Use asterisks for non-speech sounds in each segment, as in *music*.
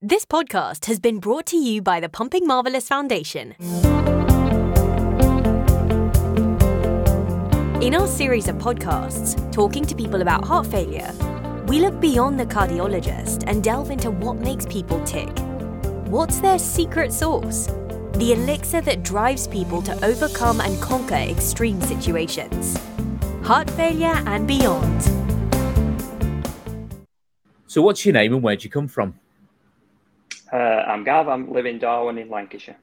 This podcast has been brought to you by the Pumping Marvellous Foundation. In our series of podcasts, talking to people about heart failure, we look beyond the cardiologist and delve into what makes people tick. What's their secret sauce? The elixir that drives people to overcome and conquer extreme situations. Heart failure and beyond. So, what's your name and where'd you come from? Uh, I'm Gav. I'm living in Darwen in Lancashire.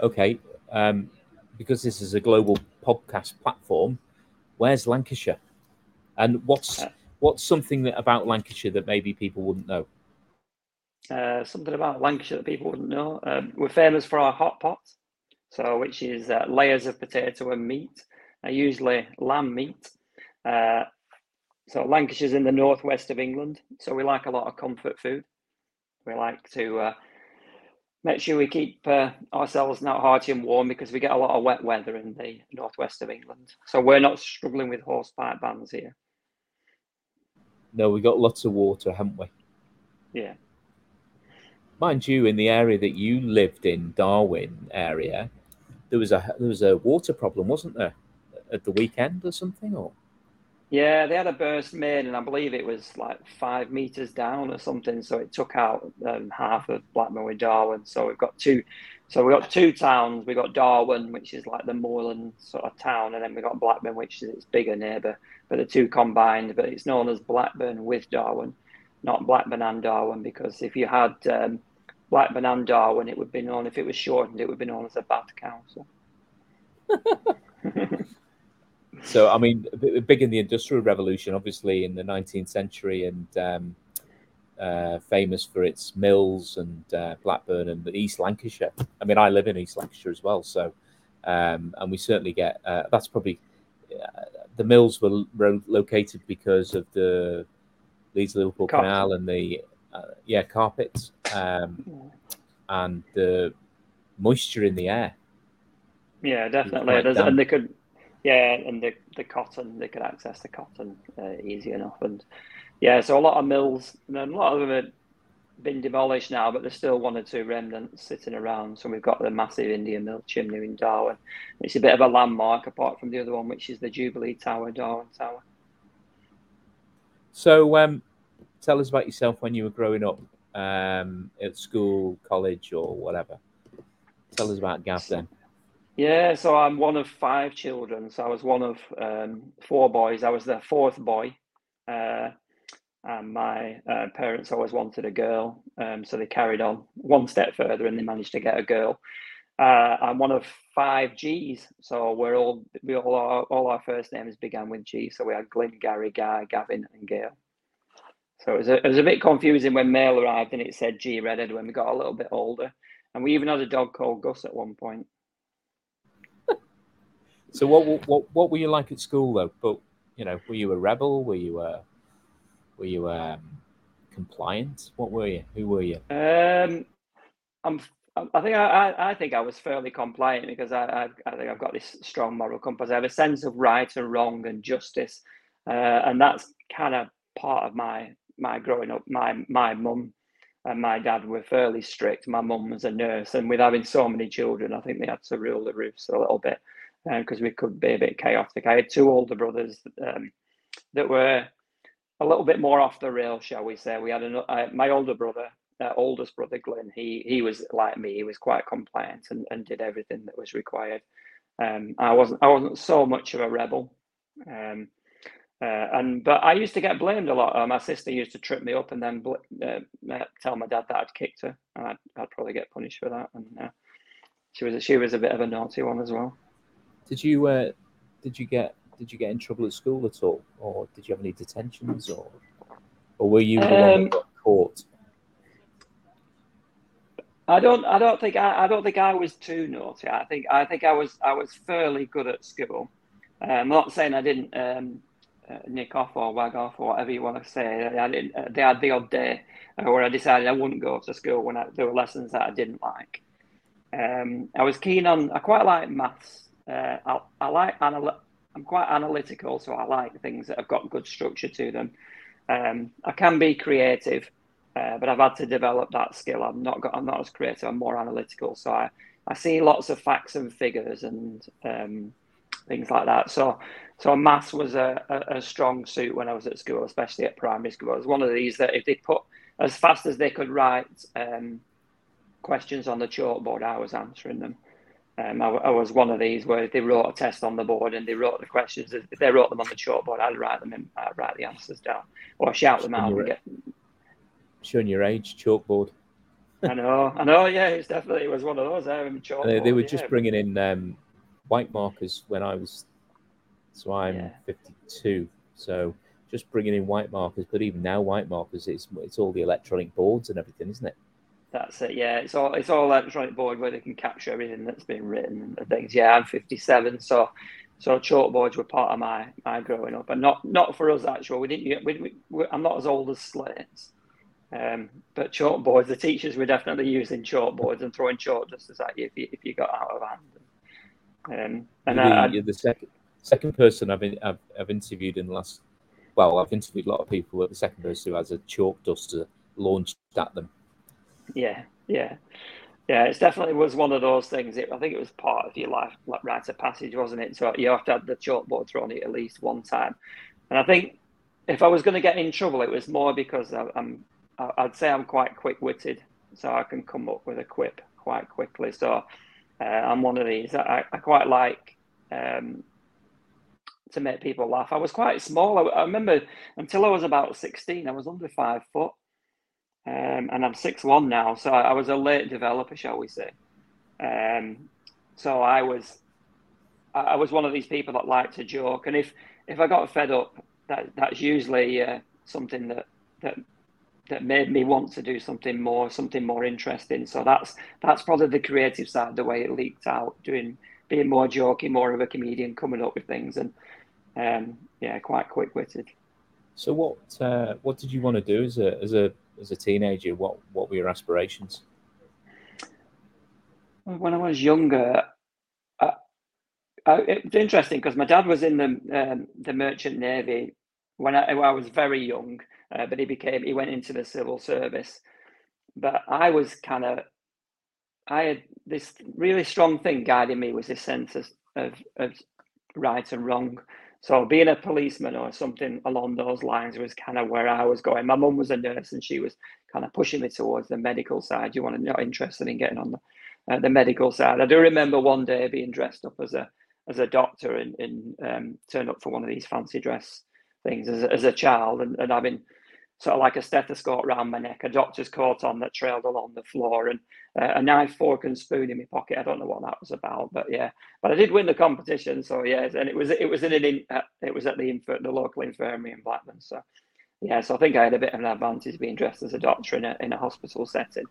Okay, um, because this is a global podcast platform, where's Lancashire? And what's Uh, what's something that, about Lancashire that maybe people wouldn't know? Uh, something about Lancashire that people wouldn't know. Um, we're famous for our hot pot, so which is uh, layers of potato and meat, uh, usually lamb meat. Uh, so Lancashire's in the northwest of England, so we like a lot of comfort food. We like to uh, make sure we keep uh, ourselves not hearty and warm because we get a lot of wet weather in the northwest of England. So we're not struggling with horse pipe bands here. No, we got lots of water, haven't we? Yeah. Mind you, in the area that you lived in, Darwen area, there was a there was a water problem, wasn't there, at the weekend or something? Or Yeah, they had a burst main, and I believe it was like five meters down or something. So it took out um, half of Blackburn with Darwen. So we've got two. So we've got two towns. We've got Darwen, which is like the moorland sort of town, and then we've got Blackburn, which is its bigger neighbour. But the two combined, but it's known as Blackburn with Darwen, not Blackburn and Darwen, because if you had um, Blackburn and Darwen, it would be known, if it was shortened, it would be known as a bad council. *laughs* so, I mean, big in the Industrial Revolution, obviously in the 19th century, and um, uh, famous for its mills and uh, Blackburn and East Lancashire. I mean, I live in East Lancashire as well, so um, and we certainly get uh, that's probably uh, the mills were ro- located because of the Leeds Liverpool Carpet. Canal and the uh, yeah carpets um, and the moisture in the air. Yeah, definitely. damp. and they could, yeah, and the the cotton they could access the cotton uh, easy enough, and yeah, so a lot of mills, and a lot of them have been demolished now, but there's still one or two remnants sitting around. So we've got the massive Indian mill chimney in Darwen. It's a bit of a landmark apart from the other one, which is the Jubilee Tower, Darwen Tower. So, um, tell us about yourself when you were growing up um, at school, college, or whatever. Tell us about Gav then. Yeah, so I'm one of five children. So I was one of um, four boys. I was the fourth boy. Uh, and my uh, parents always wanted a girl. Um, so they carried on one step further and they managed to get a girl. Uh, I'm one of five G's. So we're all, we all, our, all our first names began with G. So we had Glyn, Gary, Guy, Gavin, and Gail. So it was, a, it was a bit confusing when mail arrived and it said G Redhead when we got a little bit older. And we even had a dog called Gus at one point. So, what what what were you like at school though? But you know, were you a rebel? Were you uh, were you um, compliant? What were you? Who were you? Um, I'm. I think I, I, I think I was fairly compliant because I, I, I think I've got this strong moral compass. I have a sense of right and wrong and justice, uh, and that's kind of part of my my growing up. My my mum and my dad were fairly strict. My mum was a nurse, and with having so many children, I think they had to rule the roost a little bit because we could be a bit chaotic. I had two older brothers um, that were a little bit more off the rail, shall we say. We had an, uh, my older brother, uh, oldest brother Glenn. He he was like me. He was quite compliant and, and did everything that was required. Um, I wasn't I wasn't so much of a rebel. Um, uh, and but I used to get blamed a lot. Uh, my sister used to trip me up and then bl- uh, uh, tell my dad that I'd kicked her, and I'd, I'd probably get punished for that. And uh, she was she was a bit of a naughty one as well. Did you uh, did you get did you get in trouble at school at all, or did you have any detentions, or or were you the one Um, that got caught? I don't. I don't think. I, I don't think I was too naughty. I think. I think I was. I was fairly good at school. Um, I'm not saying I didn't um, uh, nick off or wag off or whatever you want to say. I didn't. Uh, they had the odd day uh, where I decided I wouldn't go to school when I, there were lessons that I didn't like. Um, I was keen on. I quite like maths. Uh, I, I like anal- I'm quite analytical, so I like things that have got good structure to them. Um, I can be creative, uh, but I've had to develop that skill. I'm not got, I'm not as creative. I'm more analytical. So I, I see lots of facts and figures and um, things like that. So so maths was a, a, a, strong suit when I was at school, especially at primary school. I was one of these that if they put as fast as they could write um, questions on the chalkboard, I was answering them. Um, I, I, was one of these where they wrote a test on the board and they wrote the questions. If they wrote them on the chalkboard, I'd write them in, I'd write the answers down or shout them out. And get... Showing your age, chalkboard. I know, I know. Yeah, it's definitely it was one of those. Um, chalkboard, they, they were yeah. just bringing in um, white markers when I was. So I'm yeah. 52. So just bringing in white markers, but even now white markers, it's it's all the electronic boards and everything, isn't it? That's it. Yeah, it's all it's all electronic board where they can capture everything that's been written and things. Yeah, I'm 57, so so chalkboards were part of my my growing up, and not not for us actually. We didn't. We, we, I'm not as old as slates, um, but chalkboards. The teachers were definitely using chalkboards and throwing chalk just as at you if you, if you got out of hand. Um, and the, I, the second second person I've, in, I've I've interviewed in the last. Well, I've interviewed a lot of people, but the second person who has a chalk duster launched at them yeah, yeah, yeah. It's definitely was one of those things. It, I think it was part of your life, like rite of passage, wasn't it? So you have to have the chalkboard thrown at least one time. And I think if I was going to get in trouble, it was more because I, I'm. I'd say I'm quite quick-witted, so I can come up with a quip quite quickly. So uh, I'm one of these. I, I quite like um, to make people laugh. I was quite small. I, I, remember until I was about 16, I was under five foot. Um, and I'm six one now, so I was a late developer, shall we say? Um, so I was, I was one of these people that liked to joke, and if if I got fed up, that that's usually uh, something that that that made me want to do something more, something more interesting. So that's that's probably the creative side, the way it leaked out, doing being more jokey, more of a comedian, coming up with things, and um, yeah, quite quick witted. So what uh, what did you want to do as a as a as a teenager? What what were your aspirations? When I was younger, I, I, it's interesting because my dad was in the um, the merchant navy when I, when I was very young, uh, but he became he went into the civil service. But I was kind of I had this really strong thing guiding me was this sense of, of, of right and wrong. So being a policeman or something along those lines was kind of where I was going. My mum was a nurse and she was kind of pushing me towards the medical side. You want to not interested in getting on the uh, the medical side. I do remember one day being dressed up as a as a doctor and, and um, turned up for one of these fancy dress things as, as a child and, and having sort of like a stethoscope around my neck, a doctor's coat on that trailed along the floor, and uh, a knife, fork, and spoon in my pocket. I don't know what that was about, but yeah. But I did win the competition, so yeah. And it was it was in an in, uh, it was at the inf- the local infirmary in Blackburn. So yeah, so I think I had a bit of an advantage being dressed as a doctor in a in a hospital setting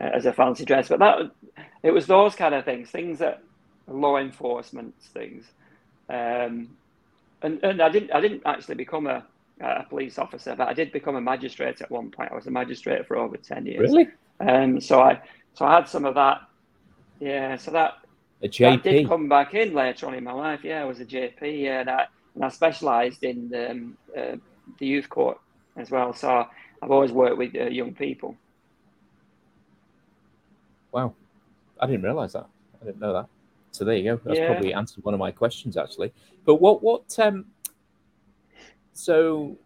uh, as a fancy dress. But that it was those kind of things, things that law enforcement things. Um, and, and I didn't I didn't actually become a a police officer, but I did become a magistrate at one point. I was a magistrate for over ten years. Really? Um, so I so I had some of that. Yeah, so that a JP that did come back in later on in my life. Yeah, I was a JP. Yeah, and I, and I specialised in um, uh, the youth court as well. So I've always worked with uh, young people. Wow, I didn't realise that. I didn't know that. So there you go. That's yeah. probably answered one of my questions actually. But what what um so,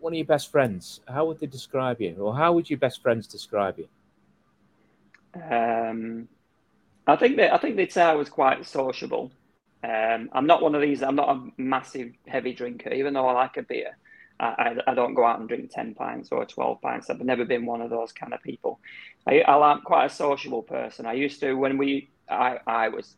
one of your best friends, how would they describe you, or how would your best friends describe you? Um, I think that I think they'd say I was quite sociable. Um, I'm not one of these. I'm not a massive heavy drinker, even though I like a beer. I, I, don't go out and drink 10 pints or 12 pints. I've never been one of those kind of people. I, I'm quite a sociable person. I used to, when we, I, I was,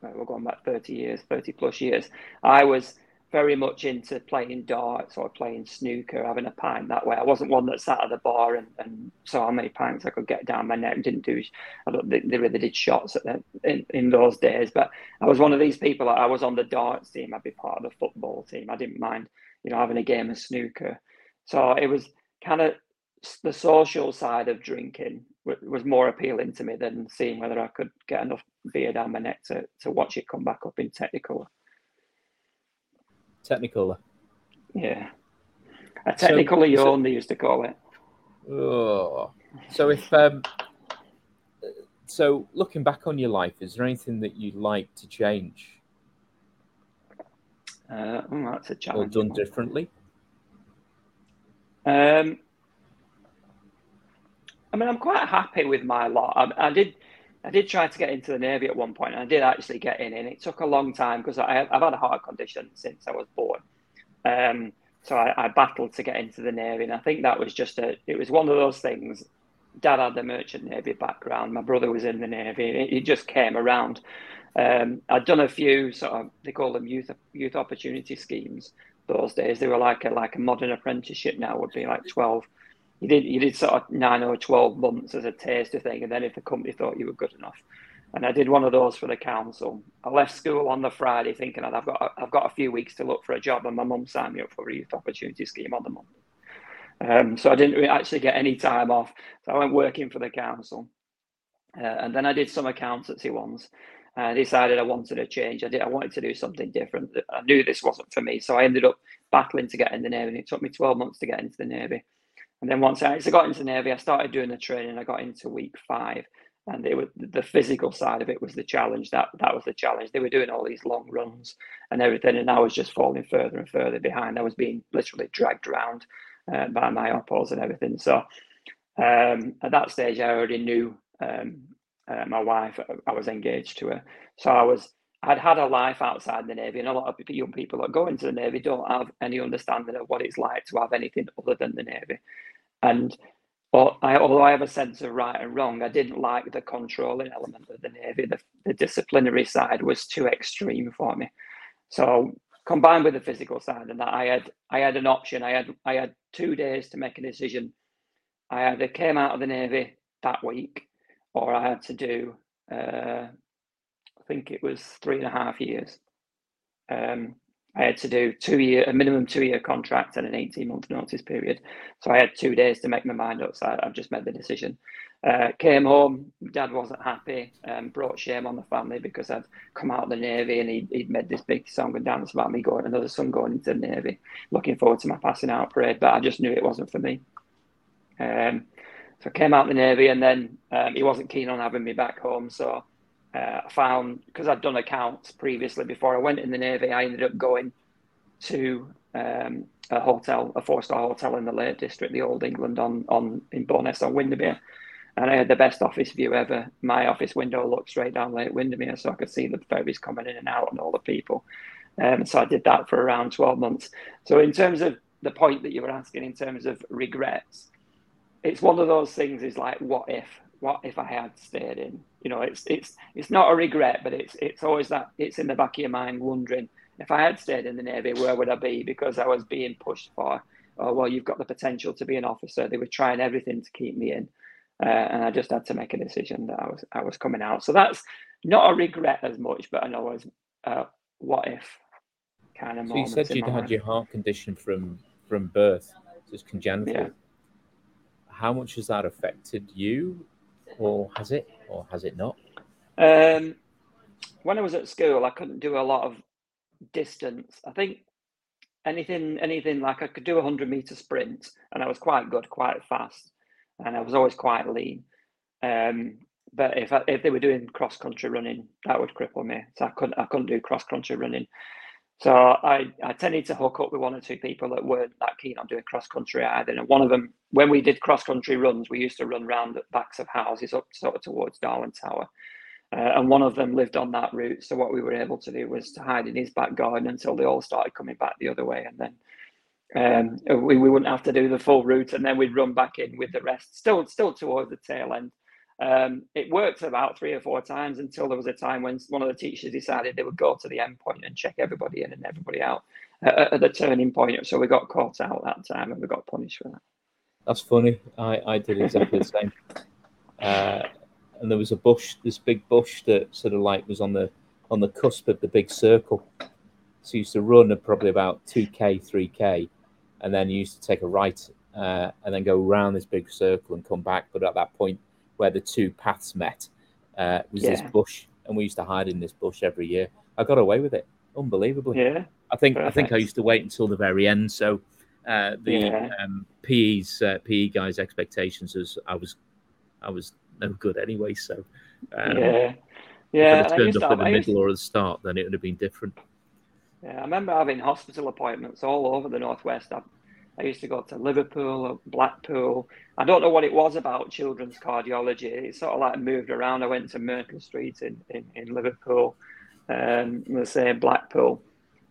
we're going back 30 years, 30 plus years, I was very much into playing darts or playing snooker, having a pint that way. I wasn't one that sat at the bar and, and saw how many pints I could get down my neck. Didn't do, I don't think they really did shots the, in, in those days. But I was one of these people. I was on the darts team. I'd be part of the football team. I didn't mind, you know, having a game of snooker. So it was kind of the social side of drinking was more appealing to me than seeing whether I could get enough beer down my neck to, to watch it come back up in technical. Technicolor. Yeah. A Technicolor so, so, they used to call it. Oh. So if um, so, looking back on your life, is there anything that you'd like to change? Uh, oh, that's a challenge. Or done differently? Um, I mean, I'm quite happy with my lot. I, I, did, I did try to get into the navy at one point, and I did actually get in, and it took a long time because I've had a heart condition since I was born. Um, so I, I, battled to get into the navy, and I think that was just a. It was one of those things. Dad had the merchant navy background. My brother was in the navy. It, it just came around. Um, I'd done a few sort of they call them youth youth opportunity schemes those days. They were like a like a modern apprenticeship now would be like twelve. You did you did sort of nine or twelve months as a taster thing, and then if the company thought you were good enough, and I did one of those for the council. I left school on the Friday thinking I've got I've got a few weeks to look for a job, and my mum signed me up for a youth opportunity scheme on the Monday. Um, so I didn't actually get any time off. So I went working for the council, uh, and then I did some accountancy ones. I decided I wanted a change. I did. I wanted to do something different. I knew this wasn't for me, so I ended up battling to get in the navy. And it took me twelve months to get into the navy. And then once I got into the navy, I started doing the training. I got into week five, and it was the physical side of it was the challenge. That that was the challenge. They were doing all these long runs and everything, and I was just falling further and further behind. I was being literally dragged around uh, by my oppos and everything. So um, at that stage, I already knew um, uh, my wife, uh, I was engaged to her. So I was, I'd had a life outside the Navy, and a lot of young people that go into the Navy don't have any understanding of what it's like to have anything other than the Navy. And I, although I have a sense of right and wrong, I didn't like the controlling element of the Navy. The, the disciplinary side was too extreme for me. So combined with the physical side and that, I had I had an option. I had I had two days to make a decision. I either came out of the Navy that week or I had to do, uh, think it was three and a half years. Um, I had to do two year, a minimum two year contract and an 18 month notice period. So I had two days to make my mind up. So I, have just made the decision. Uh, came home, dad wasn't happy, um, brought shame on the family because I'd come out of the Navy and he'd, he'd made this big song and dance about me going, another son going into the Navy, looking forward to my passing out parade. But I just knew it wasn't for me. Um, so I came out of the Navy and then um, he wasn't keen on having me back home. So uh, I found, because I'd done accounts previously before I went in the Navy, I ended up going to um, a hotel, a four star hotel in the Lake District, the Old England on, on in Bowness on Windermere. And I had the best office view ever. My office window looked straight down Lake Windermere, so I could see the ferries coming in and out and all the people. Um, so I did that for around 12 months. So, in terms of the point that you were asking, in terms of regrets, it's one of those things is like what if what if i had stayed in you know it's it's it's not a regret but it's it's always that it's in the back of your mind wondering if i had stayed in the navy where would i be? Because i was being pushed for oh well you've got the potential to be an officer. They were trying everything to keep me in. Uh, and i just had to make a decision that i was i was coming out. So that's not a regret as much but i know as uh, what if kind of so you said you'd had your heart condition from from birth just congenital yeah. How much has that affected you, or has it, or has it not? Um, when I was at school, I couldn't do a lot of distance. I think anything, anything like I could do a hundred meter sprint, and I was quite good, quite fast, and I was always quite lean. Um, but if I, if they were doing cross country running, that would cripple me. So I couldn't I couldn't do cross country running. So I, I tended to hook up with one or two people that weren't that keen on doing cross country either. And one of them, when we did cross country runs, we used to run round the backs of houses up sort of towards Darwen Tower. Uh, and one of them lived on that route. So what we were able to do was to hide in his back garden until they all started coming back the other way. And then um, we, we wouldn't have to do the full route. And then we'd run back in with the rest, still still towards the tail end. Um, it worked about three or four times until there was a time when one of the teachers decided they would go to the end point and check everybody in and everybody out at, at the turning point. So we got caught out that time and we got punished for that. That's funny. I, I did exactly the same. Uh, and there was a bush, this big bush that sort of like was on the on the cusp of the big circle. So you used to run at probably about two k, three k, and then you used to take a right uh, and then go around this big circle and come back. But at that point, where the two paths met uh, was yeah. this bush, and we used to hide in this bush every year. I got away with it, unbelievably. Yeah, I think Perfect. I think I used to wait until the very end, so uh, the yeah. um, PE's uh, PE guys' expectations as I was I was no good anyway. So um, yeah, yeah. If I turned up in the middle or at the start, then it would have been different. Yeah, I remember having hospital appointments all over the northwest. I, I used to go to Liverpool, or Blackpool. I don't know what it was about children's cardiology. It sort of like moved around. I went to Myrtle Street in, in, in Liverpool, um, let's say Blackpool.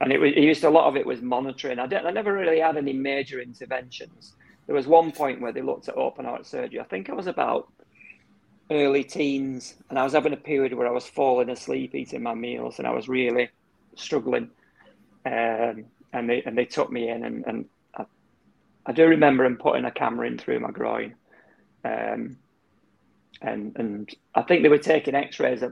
And it, was, it used to, a lot of it was monitoring. I, I never really had any major interventions. There was one point where they looked at open heart surgery. I think I was about early teens, and I was having a period where I was falling asleep eating my meals, and I was really struggling. Um, and they and they took me in, and, and I do remember him putting a camera in through my groin, um, and and I think they were taking X-rays.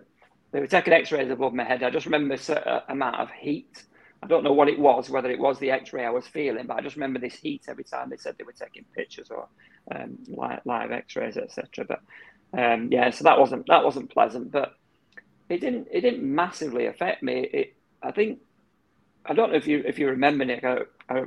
They were taking X-rays above my head. I just remember a certain amount of heat. I don't know what it was, whether it was the X-ray I was feeling, but I just remember this heat every time they said they were taking pictures or um, live, live X-rays, etc. But um, yeah, so that wasn't that wasn't pleasant, but it didn't it didn't massively affect me. It I think I don't know if you if you remember Nick, uh,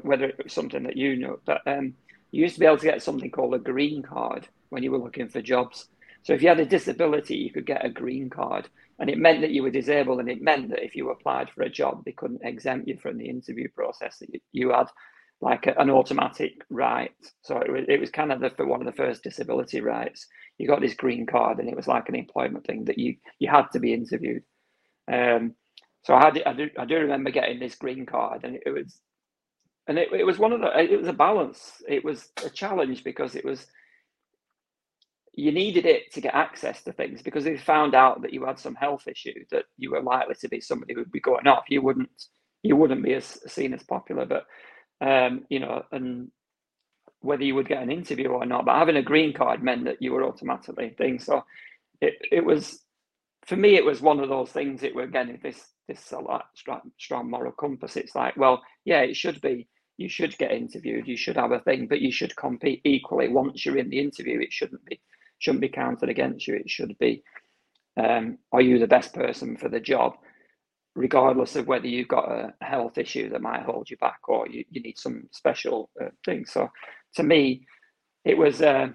whether it was something that you know, but um, you used to be able to get something called a green card when you were looking for jobs. So if you had a disability, you could get a green card, and it meant that you were disabled, and it meant that if you applied for a job, they couldn't exempt you from the interview process. That you, had like an automatic right. So it was, it was kind of the, one of the first disability rights. You got this green card, and it was like an employment thing that you you had to be interviewed. Um, so I had I do I do remember getting this green card, and it was, and it, it was one of the it was a balance. It was a challenge because it was you needed it to get access to things because if you found out that you had some health issue that you were likely to be somebody who would be going off, you wouldn't you wouldn't be as seen as popular. But um, you know, and whether you would get an interview or not, but having a green card meant that you were automatically things. So it, it was for me, it was one of those things. It were again this this a lot strong, strong moral compass. It's like, well, yeah, it should be. You should get interviewed. You should have a thing, but you should compete equally. Once you're in the interview, it shouldn't be shouldn't be counted against you. It should be, um, are you the best person for the job, regardless of whether you've got a health issue that might hold you back or you, you need some special uh, thing. So, to me, it was. Uh,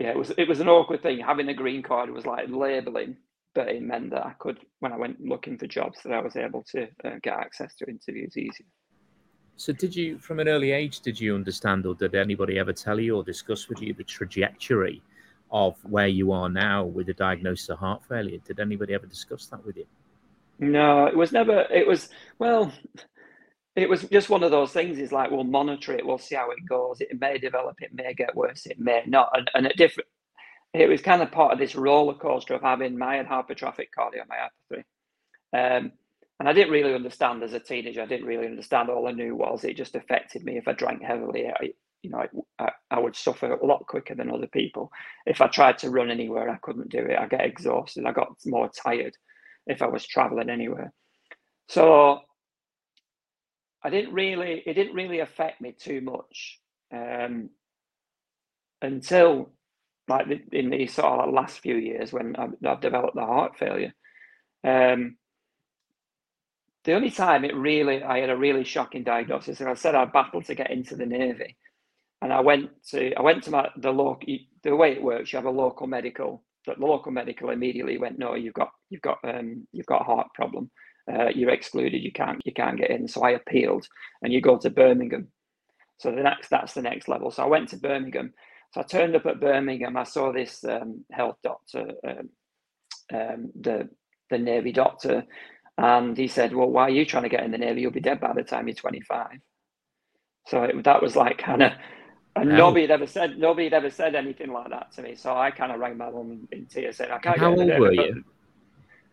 yeah, it was it was an awkward thing. Having a green card was like labeling but it meant that I could, when I went looking for jobs, that I was able to uh, get access to interviews easier. So, did you, from an early age, did you understand, or did anybody ever tell you or discuss with you the trajectory of where you are now with a diagnosis of heart failure? Did anybody ever discuss that with you? No, it was never. It was well, it was just one of those things. Is like we'll monitor it, we'll see how it goes. It may develop, it may get worse, it may not. And, and at different it was kind of part of this roller coaster of having mild hypertrophic cardiomyopathy. Um, and I didn't really understand as a teenager. I didn't really understand. All I knew was it just affected me. If I drank heavily, I, you know, I, I, would suffer a lot quicker than other people. If I tried to run anywhere, I couldn't do it. I get exhausted. I got more tired if I was traveling anywhere. So I didn't really, it didn't really affect me too much um, until like in the sort of last few years when I've, I've developed the heart failure. Um, the only time it really, I had a really shocking diagnosis, and I said I battled to get into the navy, and I went to, I went to my the local. The way it works, you have a local medical. That the local medical immediately went, no, you've got, you've got, um, you've got a heart problem. Uh, you're excluded. You can't, you can't get in. So I appealed, and you go to Birmingham. So the next, that's the next level. So I went to Birmingham, so I turned up at Birmingham. I saw this um, health doctor, um, um, the the Navy doctor, and he said, "Well, why are you trying to get in the Navy? You'll be dead by the time you're 25." So it, that was like kind of, and wow. nobody had ever said nobody had ever said anything like that to me. So I kind of rang my mum in tears, saying, "I can't How get in the Navy." How old were you?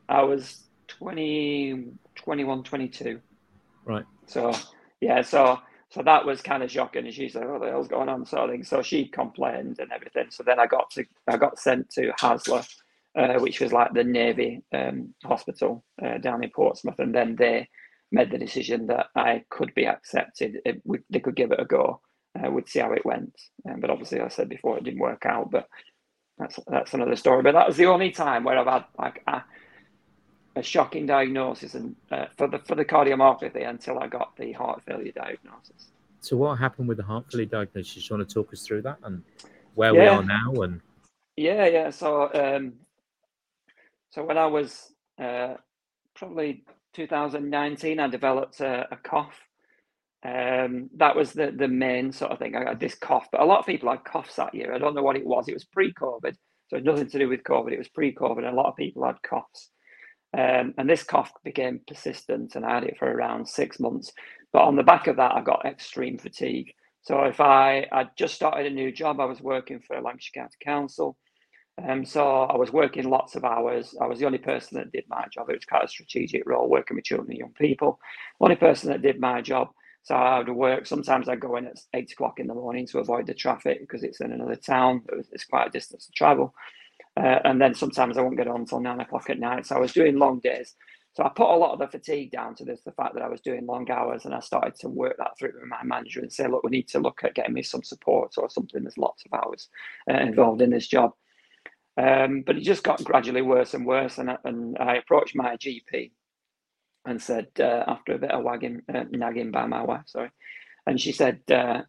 I was 20, 21, 22. Right. So yeah, so so that was kind of shocking. And she's like, "What the hell's going on?" Sort of thing. So she complained and everything. So then I got to I got sent to Haslar, uh, which was like the Navy um, hospital uh, down in Portsmouth, and then they made the decision that I could be accepted. It, we, they could give it a go. Uh, we'd see how it went. Um, but obviously, I said before it didn't work out. But that's that's another story. But that was the only time where I've had like a, a shocking diagnosis and uh, for the for the cardiomyopathy until I got the heart failure diagnosis. so what happened with the heart failure diagnosis? You want to talk us through that and where yeah. we are now and yeah, yeah. So um so when I was uh probably 2019, I developed a, a cough. Um, that was the the main sort of thing. I had this cough, but a lot of people had coughs that year. I don't know what it was. It was pre-COVID, so nothing to do with COVID. It was pre-COVID, a lot of people had coughs. Um, and this cough became persistent, and I had it for around six months. But on the back of that, I got extreme fatigue. So if I I just started a new job, I was working for Lancashire County Council. Um, so I was working lots of hours. I was the only person that did my job. It was quite a strategic role, working with children and young people. Only person that did my job. So I would work. Sometimes I'd go in at eight o'clock in the morning to avoid the traffic because it's in another town. It's quite a distance to travel. Uh, and then sometimes I won't get on until nine o'clock at night. So I was doing long days. So I put a lot of the fatigue down to this, the fact that I was doing long hours, and I started to work that through with my manager and say, look, we need to look at getting me some support or something. There's lots of hours uh, involved in this job. Um, but it just got gradually worse and worse. And, and I approached my GP and said, uh, after a bit of wagging, uh, nagging by my wife, sorry, and she said, uh,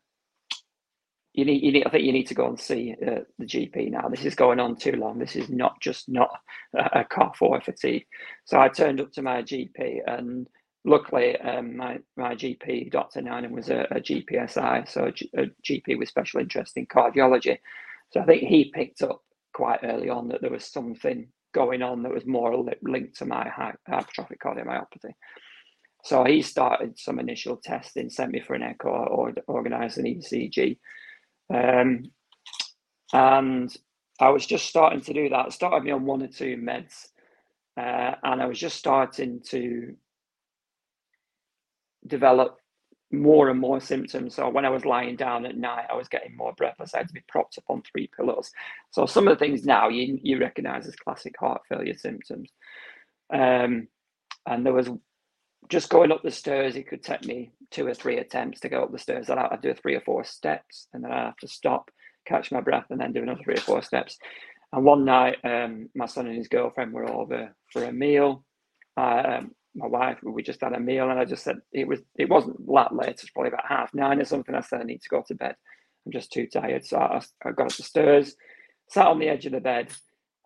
you need, you need, I think you need to go and see uh, the GP now. This is going on too long. This is not just not a, cough or a fatigue. So I turned up to my GP, and luckily, um, my my GP, Dr. Ninen, was a, a GPSI, so a, G, a GP with special interest in cardiology. So I think he picked up quite early on that there was something going on that was more linked to my hypertrophic cardiomyopathy. So he started some initial testing, sent me for an echo, or organised an ECG, um, and I was just starting to do that. started me on one or two meds, uh, and I was just starting to develop more and more symptoms. So when I was lying down at night, I was getting more breathless. I had to be propped up on three pillows. So some of the things now you you recognise as classic heart failure symptoms. Um, and there was just going up the stairs. It could take me two or three attempts to go up the stairs. I'd, do three or four steps, and then I'd have to stop, catch my breath, and then do another three or four steps. And one night, um, my son and his girlfriend were over for a meal. Um, my wife, we just had a meal, and I just said it was it wasn't that late. It's probably about half nine or something. I said I need to go to bed. I'm just too tired. So I, I got up the stairs, sat on the edge of the bed.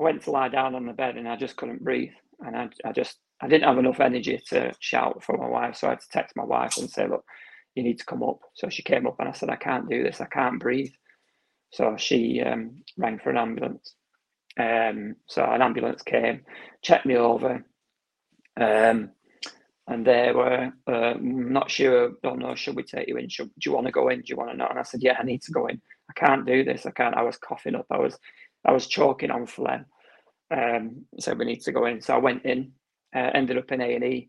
I went to lie down on the bed, and I just couldn't breathe. And I, I just I didn't have enough energy to shout for my wife, so I had to text my wife and say, "Look, you need to come up." So she came up, and I said, "I can't do this. I can't breathe." So she um, rang for an ambulance. Um, so an ambulance came, checked me over, um, and they were uh, not sure, don't know, should we take you in? Should, do you want to go in? Do you want to not? And I said, yeah, I need to go in. I can't do this. I can't. I was coughing up. I was, I was choking on phlegm. Um, so we need to go in. So I went in, uh, ended up in A and E.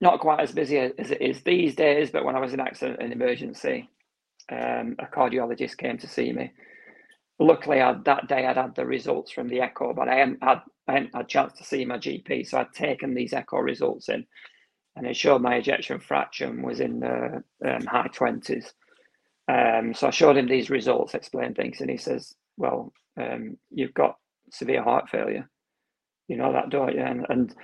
Not quite as busy as it is these days, but when I was in accident and emergency, um, a cardiologist came to see me. Luckily, I'd, that day I'd had the results from the echo, but I hadn't had I hadn't had a chance to see my GP, so I'd taken these echo results in, and it showed my ejection fraction was in the um, high twenties. Um, so I showed him these results, explained things, and he says, "Well, um, you've got severe heart failure. You know that, don't you?" And, and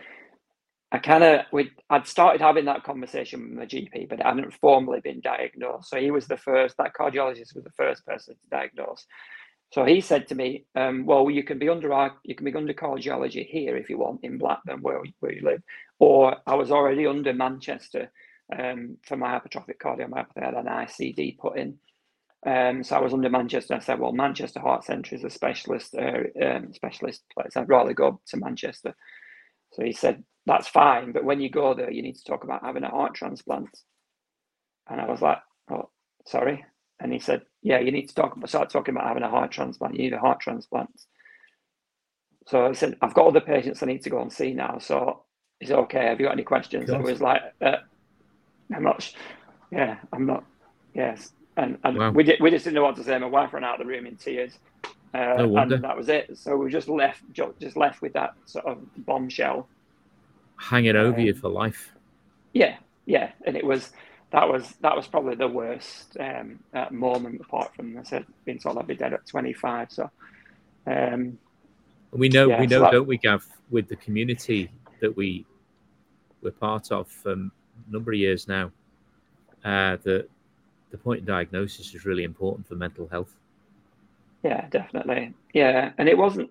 I kind of we I'd started having that conversation with my GP, but it hadn't formally been diagnosed. So he was the first. That cardiologist was the first person to diagnose. So he said to me, um, "Well, you can be under our, you can be under cardiology here if you want in Blackburn, where where you live, or I was already under Manchester um, for my hypertrophic cardiomyopathy. I had an ICD put in, um, so I was under Manchester. I said, "Well, Manchester Heart Centre is a specialist uh, um, specialist place. I'd rather go to Manchester." So he said, "That's fine, but when you go there, you need to talk about having a heart transplant." And I was like, "Oh, sorry." And he said, Yeah, you need to talk start talking about having a heart transplant. You need a heart transplant. So I said, I've got other patients I need to go and see now. So he said, Okay, have you got any questions? And I was like, uh, I'm not, yeah, I'm not, yes. And, and wow. we, did, we just didn't know what to say. My wife ran out of the room in tears. Uh, no and that was it. So we just left, just left with that sort of bombshell hanging over um, you for life. Yeah, yeah, and it was that was that was probably the worst um, uh, moment. Apart from I said being told I'd be dead at 25. So um, we know yeah, we know, so that, don't we, Gav, with the community that we we're part of for a number of years now, uh, that the point of diagnosis is really important for mental health. Yeah, definitely. Yeah, and it wasn't.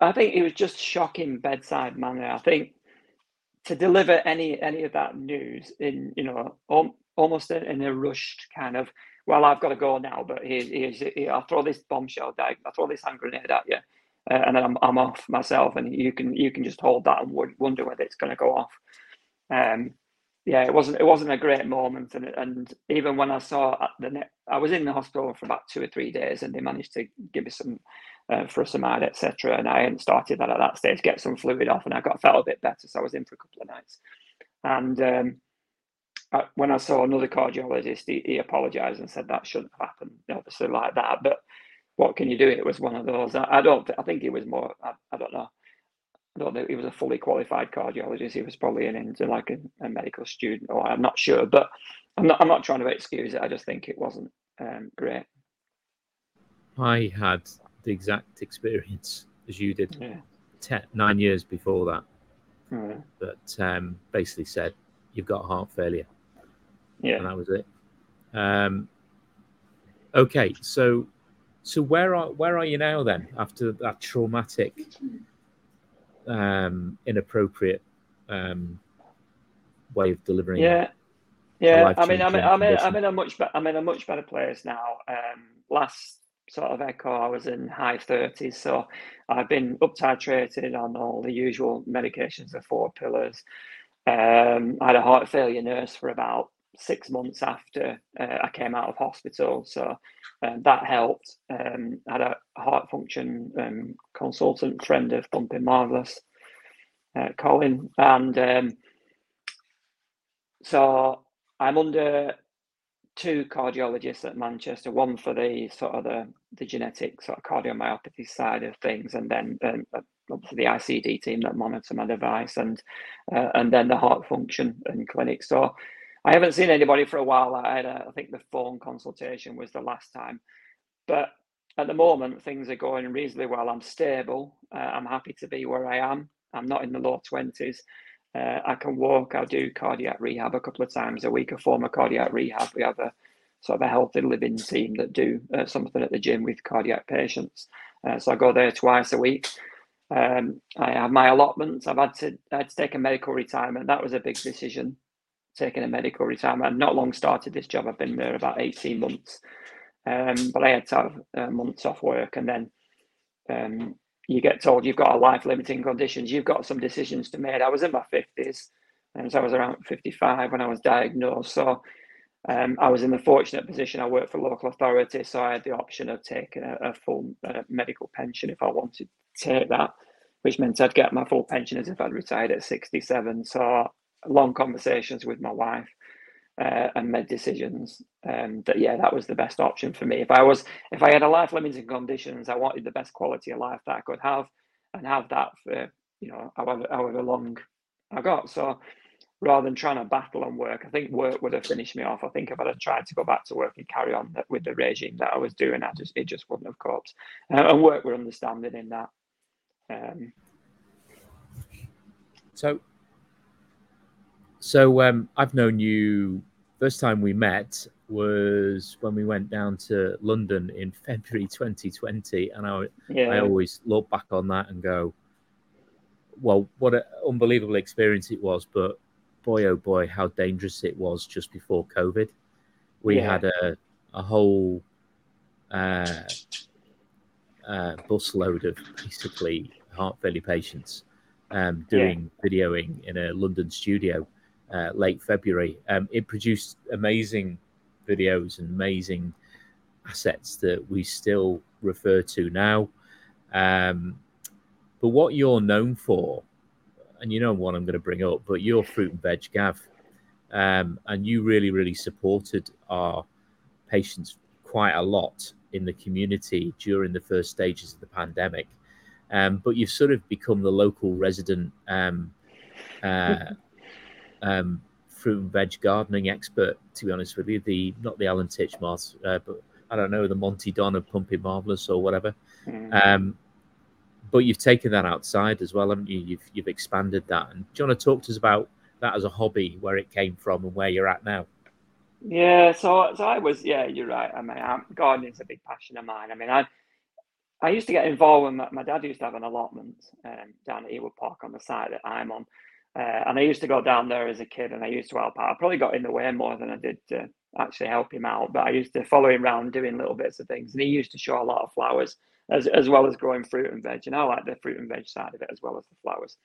I think it was just shocking bedside manner. I think to deliver any any of that news in you know almost in a rushed kind of well I've got to go now, but here's, here's here, I'll throw this bombshell down, I'll throw this hand grenade at you, uh, and then I'm I'm off myself, and you can you can just hold that and wonder whether it's going to go off. Um, yeah, it wasn't it wasn't a great moment, and and even when I saw the net, I was in the hospital for about two or three days, and they managed to give me some uh, furosemide, etc. And I hadn't started that at that stage, get some fluid off, and I got felt a bit better, so I was in for a couple of nights. And um, I, when I saw another cardiologist, he, he apologised and said that shouldn't have happened, obviously like that. But what can you do? It was one of those. I, I don't. I think it was more. I, I don't know. I don't know he was a fully qualified cardiologist. He was probably an into like a, a, medical student, or I'm not sure. But I'm not. I'm not trying to excuse it. I just think it wasn't um, great. I had the exact experience as you did, yeah. ten, nine years before that. Mm. But um, basically said you've got heart failure. Yeah, and that was it. Um, okay, so so where are where are you now then after that traumatic um, inappropriate um, way of delivering. Yeah, yeah. I mean, I'm, I'm, in, I'm in a much be- I'm in a much better place now. Um, last sort of echo, I was in high 30s, so I've been up titrated on all the usual medications, the four pillars. Um, I had a heart failure nurse for about six months after uh, I came out of hospital. So um, that helped. Um, I had a heart function um, consultant friend of Pumping Marvellous, uh, Colin. And um, so I'm under two cardiologists at Manchester, one for the sort of the, the genetic sort of cardiomyopathy side of things, and then um, obviously the ICD team that monitor my device, and uh, and then the heart function and clinic. So I haven't seen anybody for a while. I had, a, I think the phone consultation was the last time, but at the moment things are going reasonably well. I'm stable. Uh, I'm happy to be where I am. I'm not in the low twenties. Uh, I can walk. I do cardiac rehab a couple of times a week. A former cardiac rehab. We have a sort of a healthy living team that do uh, something at the gym with cardiac patients. Uh, so I go there twice a week. Um, I have my allotments. I've had to I had to take a medical retirement. That was a big decision taking a medical retirement. I've not long started this job. I've been there about 18 months. Um, but I had to have uh, months off work. And then um, you get told you've got a life limiting conditions. You've got some decisions to make. I was in my 50s. And so I was around 55 when I was diagnosed. So um, I was in the fortunate position. I worked for local authority. So I had the option of taking a, a full uh, medical pension if I wanted to take that, which meant I'd get my full pension as if I'd retired at 67. So long conversations with my wife uh, and made decisions um, that yeah that was the best option for me. If i was if i had a life limiting conditions i wanted the best quality of life that i could have and have that for you know however however long i got. So rather than trying to battle on work i think work would have finished me off. I think if i'd have tried to go back to work and carry on with the regime that i was doing i just it just wouldn't have coped. Uh, and work were understanding in that um, so so um, I've known you. First time we met was when we went down to London in *laughs* February 2020, and I yeah. I always look back on that and go, well, what an unbelievable experience it was. But boy, oh boy, how dangerous it was just before COVID. We yeah. had a a whole uh, uh, busload of basically heart failure patients um, doing yeah. videoing in a London studio uh, late February. Um, it produced amazing videos and amazing assets that we still refer to now. Um, but what you're known for, and you know what I'm going to bring up, but you're fruit and veg Gav, um, and you really, really supported our patients quite a lot in the community during the first stages of the pandemic. Um, but you've sort of become the local resident um, uh, um, fruit and veg gardening expert, to be honest with you. The not the Alan Titchmarsh, uh, but I don't know the Monty Don of Pumping Marvellous or whatever. Mm. Um, but you've taken that outside as well, haven't you? You've you've expanded that. And do you want to talk to us about that as a hobby, where it came from, and where you're at now? Yeah, so so I was yeah, you're right. I mean, I'm, gardening's a big passion of mine. I mean, I I used to get involved when my, my dad used to have an allotment um, down at Ewood Park on the site that I'm on, uh, and I used to go down there as a kid, and I used to help out. I probably got in the way more than I did to actually help him out, but I used to follow him around doing little bits of things, and he used to show a lot of flowers as as well as growing fruit and veg, and I like the fruit and veg side of it as well as the flowers.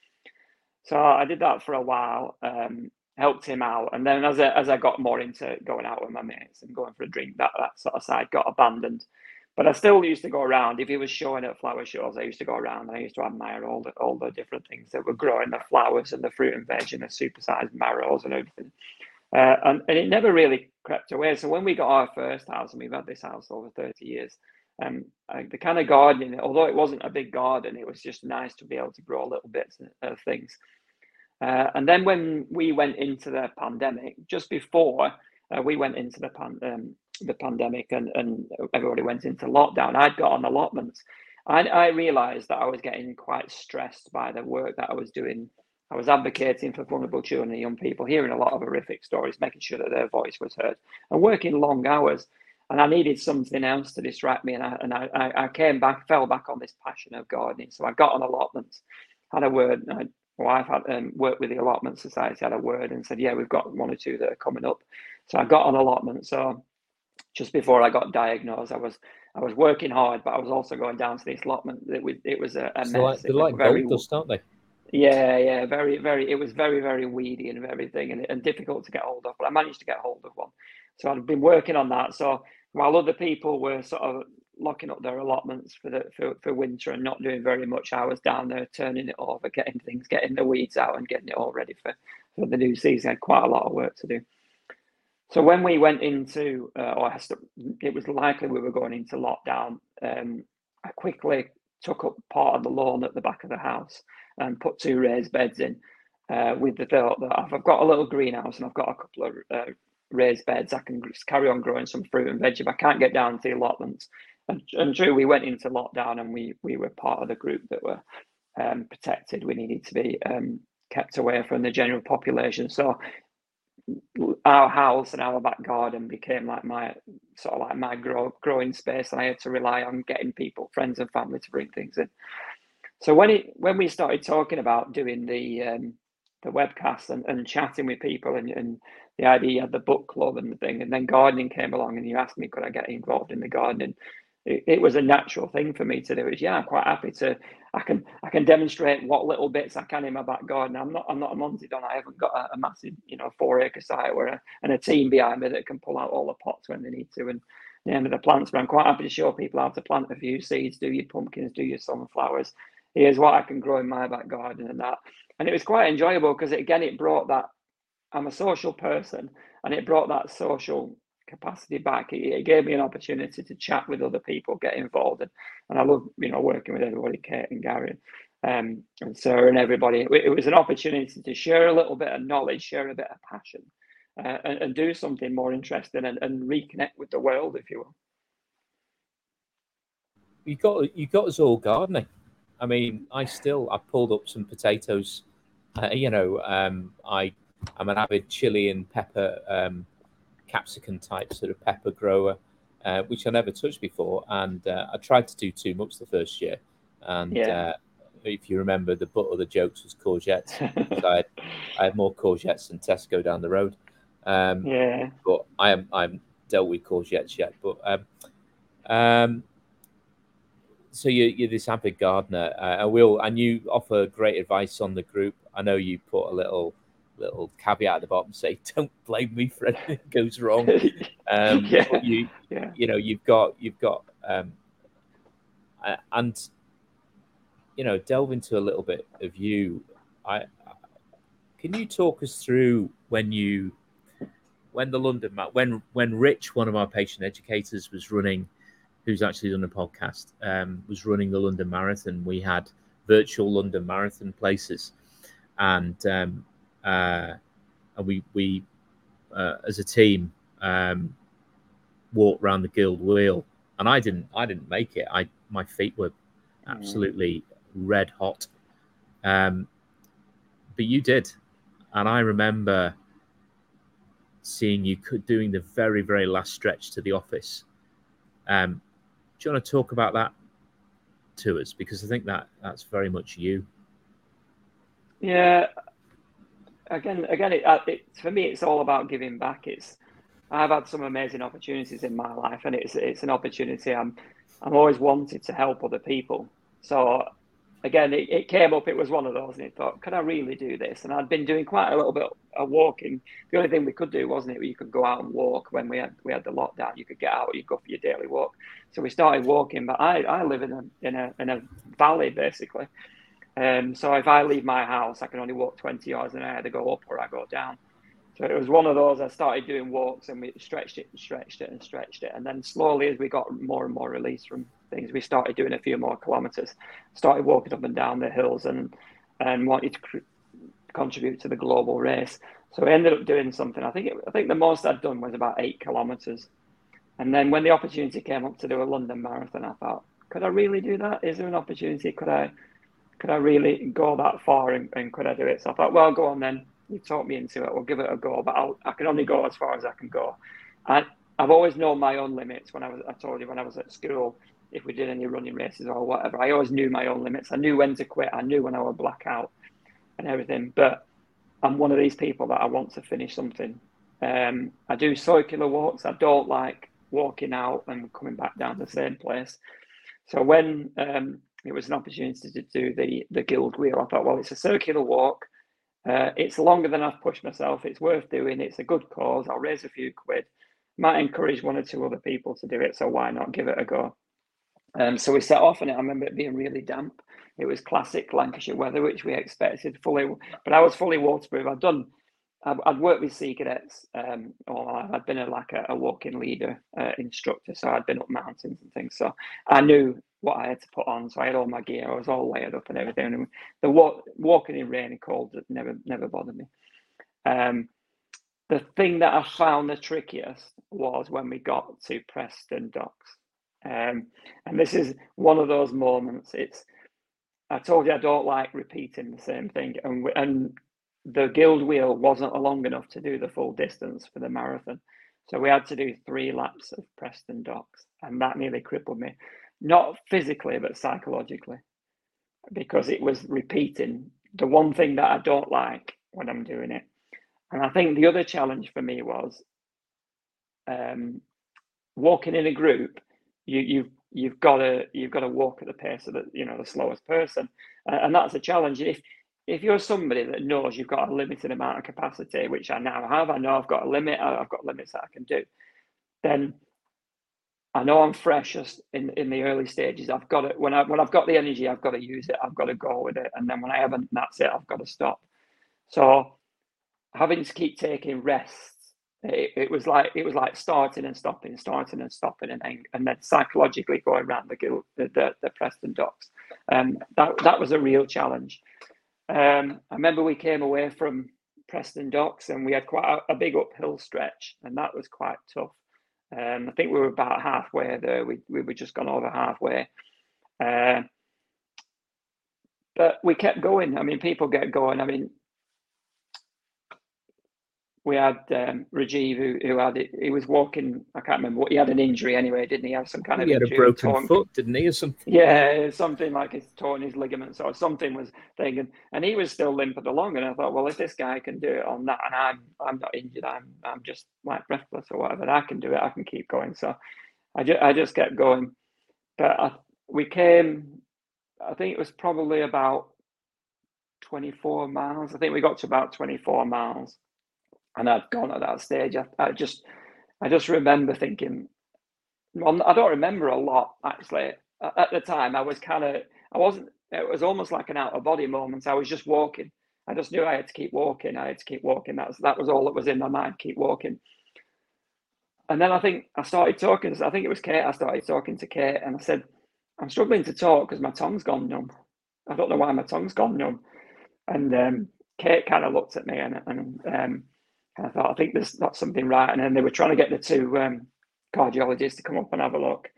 So I did that for a while. Um, helped him out. And then as I, as I got more into going out with my mates and going for a drink, that, that sort of side got abandoned. But I still used to go around. If he was showing at flower shows, I used to go around and I used to admire all the all the different things that were growing, the flowers and the fruit and veg and the supersized marrows and everything. Uh, and, and it never really crept away. So when we got our first house, and we've had this house over 30 years, um, I, the kind of gardening, although it wasn't a big garden, it was just nice to be able to grow little bits of things. Uh, and then when we went into the pandemic, just before uh, we went into the pan, um, the pandemic and, and everybody went into lockdown, I'd got on allotments. I, I realized that I was getting quite stressed by the work that I was doing. I was advocating for vulnerable children and young people, hearing a lot of horrific stories, making sure that their voice was heard, and working long hours. And I needed something else to distract me. And I, and I, I came back, fell back on this passion of gardening. So I got on allotments, had a word, I wife had um, worked with the allotment society, had a word and said, yeah, we've got one or two that are coming up. So I got on allotment. So just before I got diagnosed, I was I was working hard, but I was also going down to this allotment. It was it was a, a so mess. They're like, very, gold dust, aren't they? Yeah, yeah, very, very. It was very, very weedy and everything, and, and difficult to get hold of. But I managed to get hold of one. So I'd been working on that. So while other people were sort of locking up their allotments for the for, for winter and not doing very much. I was down there turning it over, getting things, getting the weeds out, and getting it all ready for for the new season. I had quite a lot of work to do. So when we went into, uh, or it was likely we were going into lockdown. Um, I quickly took up part of the lawn at the back of the house and put two raised beds in. Uh, with the thought that I've got a little greenhouse and I've got a couple of uh, raised beds, I can carry on growing some fruit and veg. If I can't get down to the allotments, and, and true, we went into lockdown and we we were part of the group that were um, protected. We needed to be um, kept away from the general population. So our house and our back garden became like my sort of like my grow, growing space, and I had to rely on getting people, friends and family, to bring things in. So when it when we started talking about doing the um, the webcast and, and chatting with people and, and the idea of the book club and the thing, and then gardening came along, and you asked me could I get involved in the gardening it, it, was a natural thing for me to do. Is yeah, I'm quite happy to. I can I can demonstrate what little bits I can in my back garden. I'm not I'm not a Monty Don. I haven't got a, a massive you know four acre site where and a team behind me that can pull out all the pots when they need to and the end of the plants. But I'm quite happy to show people how to plant a few seeds, do your pumpkins, do your sunflowers. Here's what I can grow in my back garden and that. And it was quite enjoyable because again it brought that. I'm a social person, and it brought that social capacity back. It, it, gave me an opportunity to chat with other people, get involved, and, and I love you know working with everybody, Kate and Gary, um, and Sarah and everybody. It, it, was an opportunity to share a little bit of knowledge, share a bit of passion, uh, and, and, do something more interesting and, and reconnect with the world, if you will. You got you got us all gardening. I mean, I still I pulled up some potatoes. Uh, you know, um, I I'm an avid chili and pepper um, capsicum type sort of pepper grower, uh, which I never touched before. And uh, I tried to do too much the first year. And yeah. uh, if you remember, the butt of the jokes was courgettes. I, had, *laughs* I, had, more courgettes than Tesco down the road. Um, yeah. But I am I'm dealt with courgettes yet. But um, um, so you, you're this avid gardener. Uh, I will, and you offer great advice on the group. I know you put a little little caveat at the bottom say *laughs* don't blame me for anything that goes wrong. *laughs* Um yeah. you yeah. you know you've got you've got um and you know delve into a little bit of you. I can you talk us through when you when the london when when rich one of our patient educators was running who's actually done a podcast um, was running the london marathon. We had virtual london marathon places. And um, uh, and we we uh, as a team um, walked around the guild wheel, and I didn't I didn't make it. I my feet were absolutely mm. red hot, um, but you did, and I remember seeing you doing the very, very last stretch to the office. Um, do you want to talk about that to us? Because I think that that's very much you. Yeah. Again, again, it, uh, it, for me, it's all about giving back. It's I've had some amazing opportunities in my life, and it's it's an opportunity I'm I'm always wanted to help other people. So again, it, it came up. It was one of those, and it thought, can I really do this? And I'd been doing quite a little bit of walking. The only thing we could do, wasn't it? You could go out and walk when we had we had the lockdown. You could get out, you go for your daily walk. So we started walking. But I, I live in a in a in a valley basically. Um, so if I leave my house, I can only walk 20 yards, and I either go up or I go down. So it was one of those. I started doing walks, and we stretched it and stretched it and stretched it, and then slowly, as we got more and more release from things, we started doing a few more kilometers. Started walking up and down the hills, and and wanted to cr- contribute to the global race. So I ended up doing something. I think it, I think the most I'd done was about eight kilometers, and then when the opportunity came up to do a London marathon, I thought, could I really do that? Is there an opportunity? Could I? Could I really go that far and, and could I do it? So I thought, well, go on then you talked me into it. We'll give it a go, but I'll, I can only go as far as I can go. I, I've always known my own limits. When I was, I told you when I was at school, if we did any running races or whatever, I always knew my own limits. I knew when to quit. I knew when I would black out and everything. But I'm one of these people that I want to finish something. Um, I do circular walks. I don't like walking out and coming back down the same place. So when um, it was an opportunity to do the the Guild Wheel, I thought, well, it's a circular walk. Uh, it's longer than I've pushed myself. It's worth doing. It's a good cause. I'll raise a few quid. Might encourage one or two other people to do it. So why not give it a go? Um, so we set off and. I remember it being really damp. It was classic Lancashire weather, which we expected fully. But I was fully waterproof. I'd done. I'd, worked with sea cadets, um, or I'd been a, like a, a walking leader uh, instructor. So I'd been up mountains and things. So I knew what I had to put on. So I had all my gear. I was all layered up and everything. And the walk, walking in rain and cold never never bothered me. Um, the thing that I found the trickiest was when we got to Preston Docks. Um, and this is one of those moments. It's I told you I don't like repeating the same thing, and and the guild wheel wasn't long enough to do the full distance for the marathon, so we had to do three laps of Preston Docks, and that nearly crippled me not physically but psychologically because it was repeating the one thing that I don't like when I'm doing it. And I think the other challenge for me was um, walking in a group. You you've you've got to you've got to walk at the pace of the you know the slowest person, uh, and that's a challenge. If if you're somebody that knows you've got a limited amount of capacity, which I now have, I know I've got a limit. I've got limits that I can do. Then I know I'm fresh in in the early stages. I've got it when I when I've got the energy, I've got to use it. I've got to go with it, and then when I haven't, that's it. I've got to stop. So having to keep taking rests, it, it was like it was like starting and stopping, starting and stopping, and then and then psychologically going around the the the, the Preston docks. Um, that that was a real challenge. Um, I remember we came away from Preston docks and we had quite a, a big uphill stretch, and that was quite tough. Um, I think we were about halfway there. We we were just gone over halfway. Uh, but we kept going. I mean, people get going. I mean, we had um, Rajiv who, who had it. He was walking. I can't remember what he had an injury anyway, didn't he? Have some kind of he had a broken torn, foot, didn't he, or something? Yeah, something like he's torn his ligaments or something was thinking, and he was still limping along. And I thought, well, if this guy can do it on that, and I'm I'm not injured, I'm I'm just like breathless or whatever, I can do it. I can keep going. So I just I just kept going, but I, we came. I think it was probably about 24 miles. I think we got to about 24 miles and I'd gone at that stage. I, I just, I just remember thinking, well, I don't remember a lot actually. At the time, I was kind of, I wasn't. It was almost like an out of body moment. I was just walking. I just knew I had to keep walking. I had to keep walking. That's that was all that was in my mind. Keep walking. And then I think I started talking. I think it was Kate. I started talking to Kate, and I said, "I'm struggling to talk because my tongue's gone numb. I don't know why my tongue's gone numb." And um, Kate kind of looked at me and, and um, and I thought, I think there's not something right. And then they were trying to get the two um, cardiologists to come up and have a look.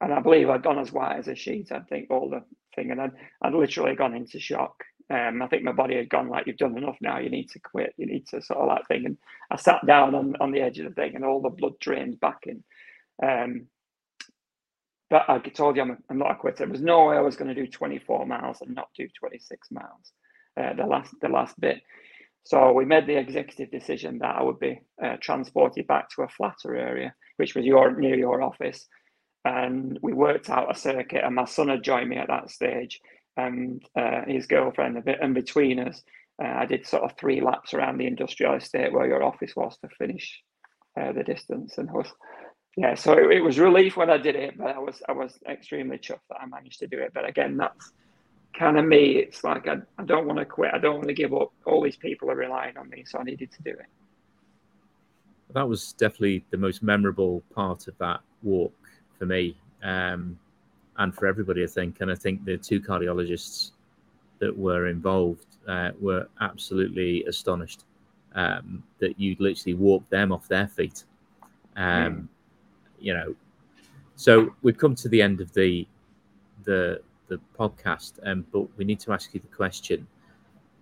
And I believe I'd gone as white as a sheet. I think all the thing, and I'd, I'd literally gone into shock. Um, I think my body had gone like, you've done enough now. You need to quit. You need to sort of that thing. And I sat down on, on the edge of the thing, and all the blood drained back in. Um, but I told you I'm, I'm not a quitter. There was no way I was going to do 24 miles and not do 26 miles. Uh, the last the last bit. So we made the executive decision that I would be uh, transported back to a flatter area, which was your near your office, and we worked out a circuit. And my son had joined me at that stage, and uh, his girlfriend. And between us, uh, I did sort of three laps around the industrial estate where your office was to finish uh, the distance. And was, yeah, so it, it, was relief when I did it, but I was I was extremely chuffed that I managed to do it. But again, that's kind of me. It's like I, I don't want to quit. I don't want to give up. All these people are relying on me, so I needed to do it. That was definitely the most memorable part of that walk for me. Um, and for everybody, I think. And I think the two cardiologists that were involved uh, were absolutely astonished um, that you'd literally walked them off their feet. Um, mm. You know, so we've come to the end of the the the podcast, um, but we need to ask you the question.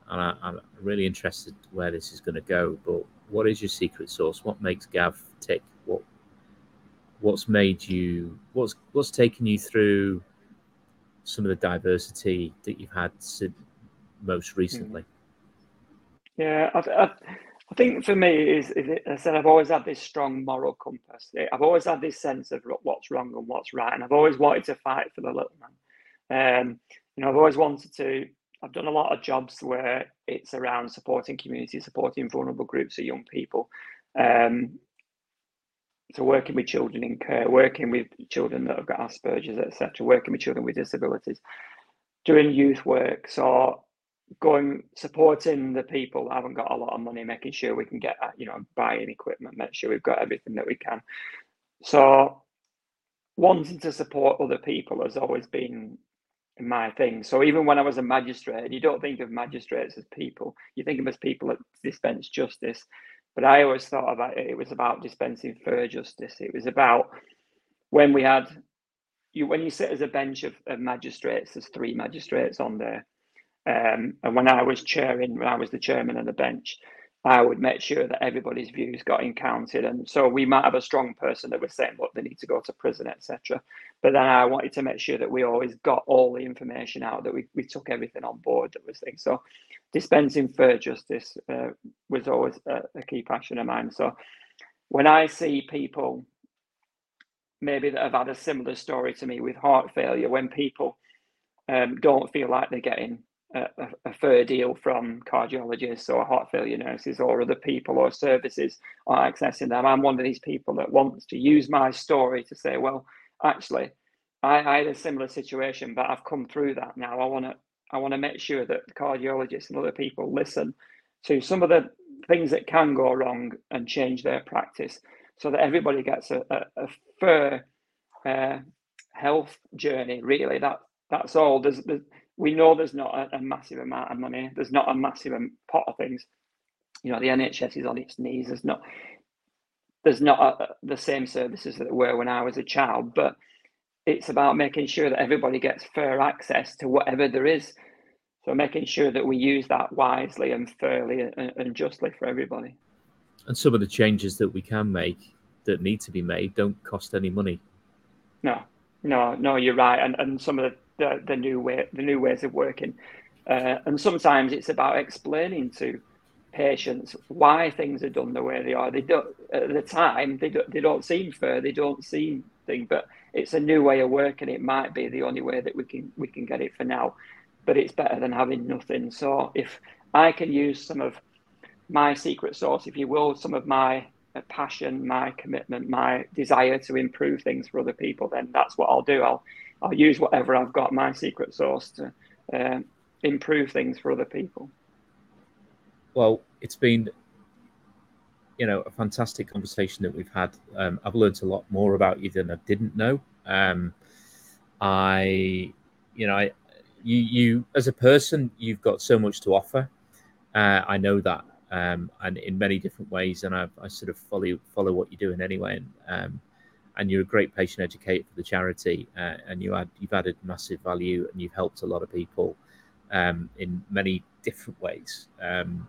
And I, am really interested where this is going to go. But what is your secret sauce? What makes Gav tick? What what's made you what's what's taken you through some of the diversity that you've had most recently yeah I, I, I think for me is, is it, I said I've always had this strong moral compass I've always had this sense of what's wrong and what's right and I've always wanted to fight for the little man um, you know I've always wanted to I've done a lot of jobs where it's around supporting communities, supporting vulnerable groups of young people. Um, so working with children in care, working with children that have got Asperger's, etc., working with children with disabilities, doing youth work, so going supporting the people that haven't got a lot of money, making sure we can get you know buying equipment, make sure we've got everything that we can. So wanting to support other people has always been my thing. So even when I was a magistrate, you don't think of magistrates as people, you think of them as people that dispense justice. But I always thought about it, it was about dispensing fair justice. It was about when we had you when you sit as a bench of, of magistrates, there's three magistrates on there. Um, and when I was chairing, when I was the chairman of the bench, I would make sure that everybody's views got encountered. And so we might have a strong person that was saying, look, they need to go to prison, etc. But then I wanted to make sure that we always got all the information out, that we, we took everything on board that was things. So dispensing fair justice uh, was always a, a key passion of mine. So when I see people maybe that have had a similar story to me with heart failure, when people um, don't feel like they're getting a, a, fair deal from cardiologists or heart failure nurses or other people or services are accessing them. I'm one of these people that wants to use my story to say, well, actually, I, I had a similar situation, but I've come through that now. I want to I want to make sure that cardiologists and other people listen to some of the things that can go wrong and change their practice so that everybody gets a, a, a fair uh, health journey. Really, that that's all. There's, there's we know there's not a, a, massive amount of money. There's not a massive pot of things. You know, the NHS is on its knees. There's not there's not a, the same services that there were when I was a child, but it's about making sure that everybody gets fair access to whatever there is. So making sure that we use that wisely and fairly and, and justly for everybody. And some of the changes that we can make that need to be made don't cost any money. No, no, no, you're right. And and some of the the, the new way, the new ways of working. Uh, and sometimes it's about explaining to patients why things are done the way they are. They don't at the time they don't, they don't seem fair. They don't seem thing, but it's a new way of working. It might be the only way that we can we can get it for now, but it's better than having nothing. So if I can use some of my secret sauce, if you will, some of my passion, my commitment, my desire to improve things for other people, then that's what I'll do. I'll I'll use whatever I've got, my secret sauce, to uh, improve things for other people. Well, it's been, you know, a fantastic conversation that we've had. Um, I've learned a lot more about you than I didn't know. Um, I, you know, I, you, you as a person, you've got so much to offer. Uh, I know that, um, and in many different ways, and I, I sort of follow follow what you're doing anyway. And um, and you're a great patient educator for the charity, uh, and you add you've added massive value and you've helped a lot of people. um, in many different ways, um,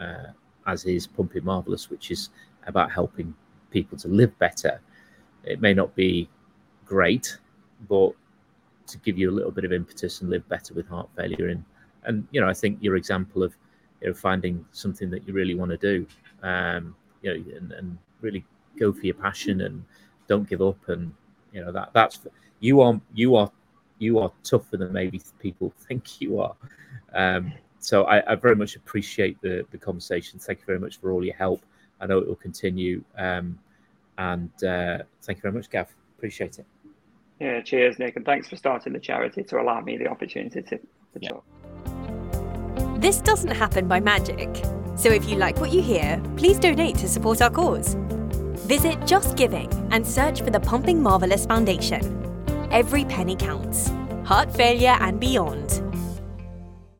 uh, as is Pumping Marvellous, which is about helping people to live better. It may not be great, but to give you a little bit of impetus and live better with heart failure. And and you know, I think your example of you know finding something that you really want to do, um, you know, and, and really go for your passion and don't give up. And you know that that's you are you are you are tougher than maybe people *laughs* think you are. Um, so I, I, very much appreciate the the conversation. Thank you very much for all your help. I know it will continue. Um, and uh, thank you very much, Gav. Appreciate it. Yeah, cheers, Nick, and thanks for starting the charity to allow me the opportunity to, to yeah. talk. This doesn't happen by magic. So if you like what you hear, please donate to support our cause. Visit Just Giving and search for the Pumping Marvellous Foundation. Every penny counts. Heart failure and beyond.